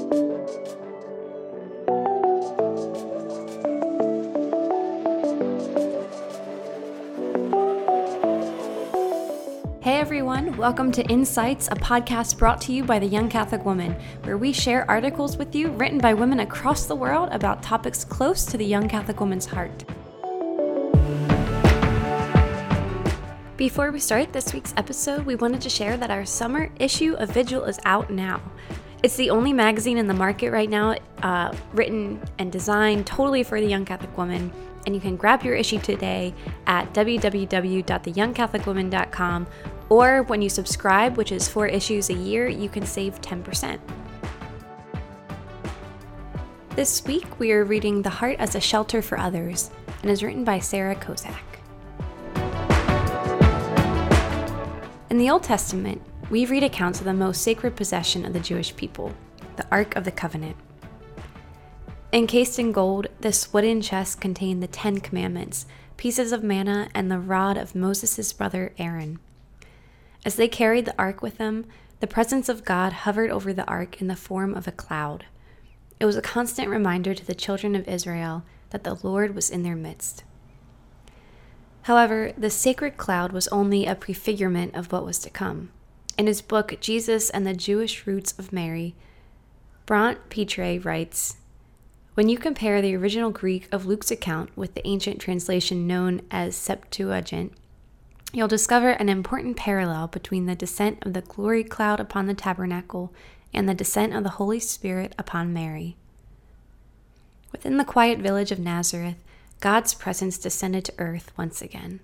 Hey everyone, welcome to Insights, a podcast brought to you by the Young Catholic Woman, where we share articles with you written by women across the world about topics close to the young Catholic woman's heart. Before we start this week's episode, we wanted to share that our summer issue of Vigil is out now. It's the only magazine in the market right now uh, written and designed totally for the young Catholic woman, and you can grab your issue today at www.theyoungcatholicwoman.com or when you subscribe, which is four issues a year, you can save 10%. This week, we are reading The Heart as a Shelter for Others and is written by Sarah Kozak. In the Old Testament, we read accounts of the most sacred possession of the Jewish people, the Ark of the Covenant. Encased in gold, this wooden chest contained the Ten Commandments, pieces of manna, and the rod of Moses' brother Aaron. As they carried the ark with them, the presence of God hovered over the ark in the form of a cloud. It was a constant reminder to the children of Israel that the Lord was in their midst. However, the sacred cloud was only a prefigurement of what was to come. In his book, Jesus and the Jewish Roots of Mary, Brant Pitre writes When you compare the original Greek of Luke's account with the ancient translation known as Septuagint, you'll discover an important parallel between the descent of the glory cloud upon the tabernacle and the descent of the Holy Spirit upon Mary. Within the quiet village of Nazareth, God's presence descended to earth once again.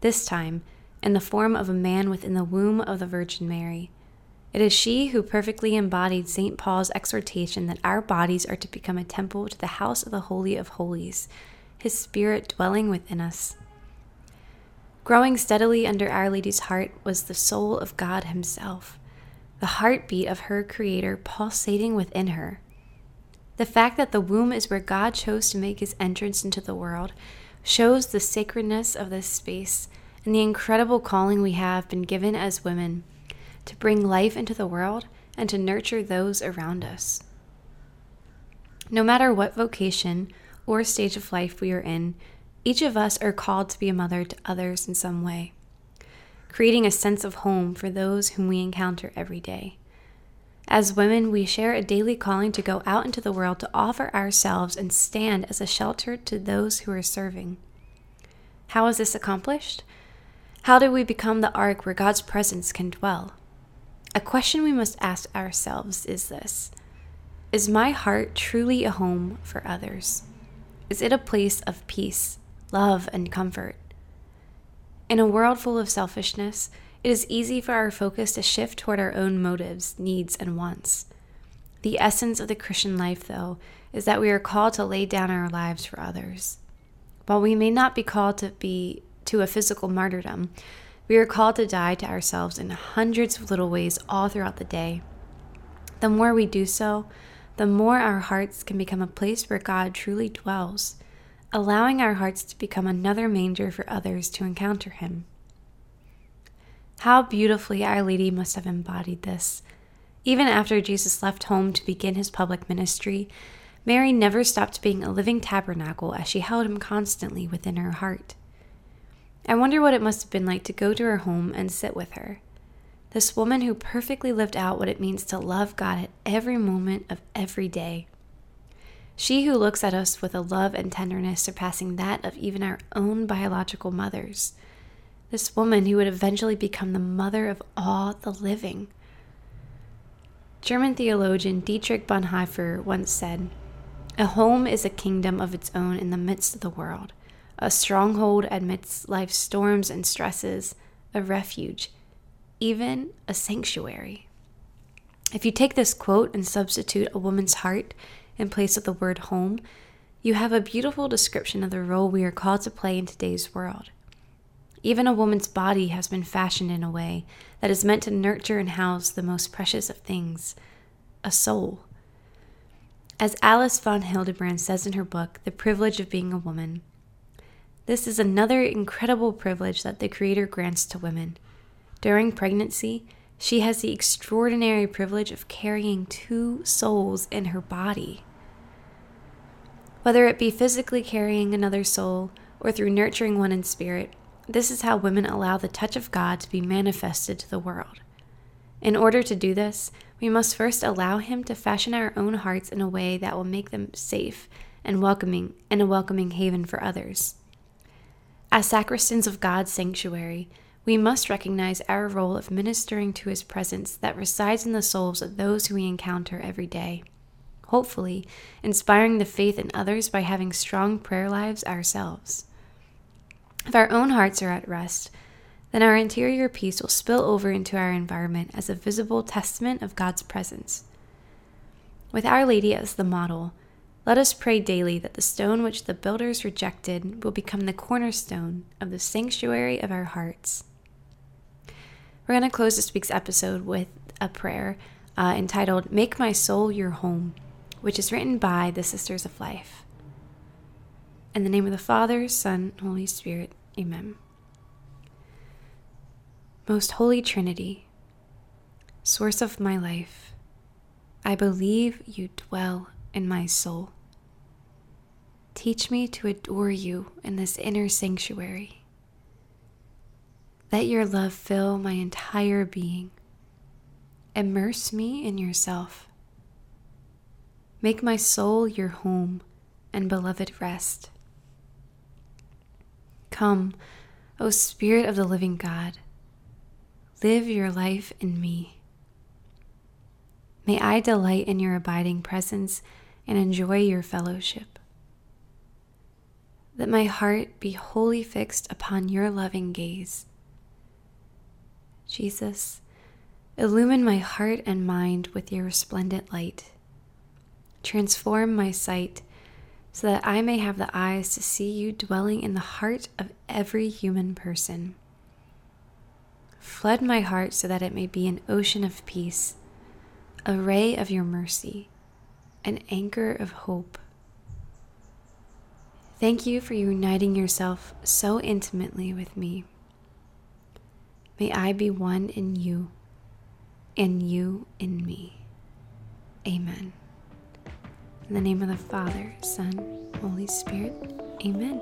This time, in the form of a man within the womb of the Virgin Mary. It is she who perfectly embodied St. Paul's exhortation that our bodies are to become a temple to the house of the Holy of Holies, his Spirit dwelling within us. Growing steadily under Our Lady's heart was the soul of God Himself, the heartbeat of her Creator pulsating within her. The fact that the womb is where God chose to make his entrance into the world shows the sacredness of this space and the incredible calling we have been given as women to bring life into the world and to nurture those around us. No matter what vocation or stage of life we are in, each of us are called to be a mother to others in some way, creating a sense of home for those whom we encounter every day. As women, we share a daily calling to go out into the world to offer ourselves and stand as a shelter to those who are serving. How is this accomplished? How do we become the ark where God's presence can dwell? A question we must ask ourselves is this Is my heart truly a home for others? Is it a place of peace, love, and comfort? In a world full of selfishness, it is easy for our focus to shift toward our own motives, needs, and wants. The essence of the Christian life, though, is that we are called to lay down our lives for others. While we may not be called to be to a physical martyrdom, we are called to die to ourselves in hundreds of little ways all throughout the day. The more we do so, the more our hearts can become a place where God truly dwells, allowing our hearts to become another manger for others to encounter Him. How beautifully Our Lady must have embodied this. Even after Jesus left home to begin his public ministry, Mary never stopped being a living tabernacle as she held him constantly within her heart. I wonder what it must have been like to go to her home and sit with her. This woman who perfectly lived out what it means to love God at every moment of every day. She who looks at us with a love and tenderness surpassing that of even our own biological mothers this woman who would eventually become the mother of all the living. German theologian Dietrich Bonhoeffer once said, A home is a kingdom of its own in the midst of the world, a stronghold amidst life's storms and stresses, a refuge, even a sanctuary. If you take this quote and substitute a woman's heart in place of the word home, you have a beautiful description of the role we are called to play in today's world. Even a woman's body has been fashioned in a way that is meant to nurture and house the most precious of things a soul. As Alice von Hildebrand says in her book, The Privilege of Being a Woman, this is another incredible privilege that the Creator grants to women. During pregnancy, She has the extraordinary privilege of carrying two souls in her body. Whether it be physically carrying another soul or through nurturing one in spirit, this is how women allow the touch of God to be manifested to the world. In order to do this, we must first allow Him to fashion our own hearts in a way that will make them safe and welcoming and a welcoming haven for others. As sacristans of God's sanctuary, we must recognize our role of ministering to His presence that resides in the souls of those who we encounter every day. Hopefully, inspiring the faith in others by having strong prayer lives ourselves. If our own hearts are at rest, then our interior peace will spill over into our environment as a visible testament of God's presence. With Our Lady as the model, let us pray daily that the stone which the builders rejected will become the cornerstone of the sanctuary of our hearts. We're going to close this week's episode with a prayer uh, entitled Make My Soul Your Home, which is written by the Sisters of Life. In the name of the Father, Son, Holy Spirit, Amen. Most Holy Trinity, source of my life, I believe you dwell in my soul. Teach me to adore you in this inner sanctuary. Let your love fill my entire being. Immerse me in yourself. Make my soul your home and beloved rest. Come, O Spirit of the living God Live your life in me. May I delight in your abiding presence and enjoy your fellowship. Let my heart be wholly fixed upon your loving gaze. Jesus, illumine my heart and mind with your resplendent light. Transform my sight so that I may have the eyes to see you dwelling in the heart of every human person. Flood my heart so that it may be an ocean of peace, a ray of your mercy, an anchor of hope. Thank you for uniting yourself so intimately with me. May I be one in you and you in me. Amen. In the name of the Father, Son, Holy Spirit, Amen.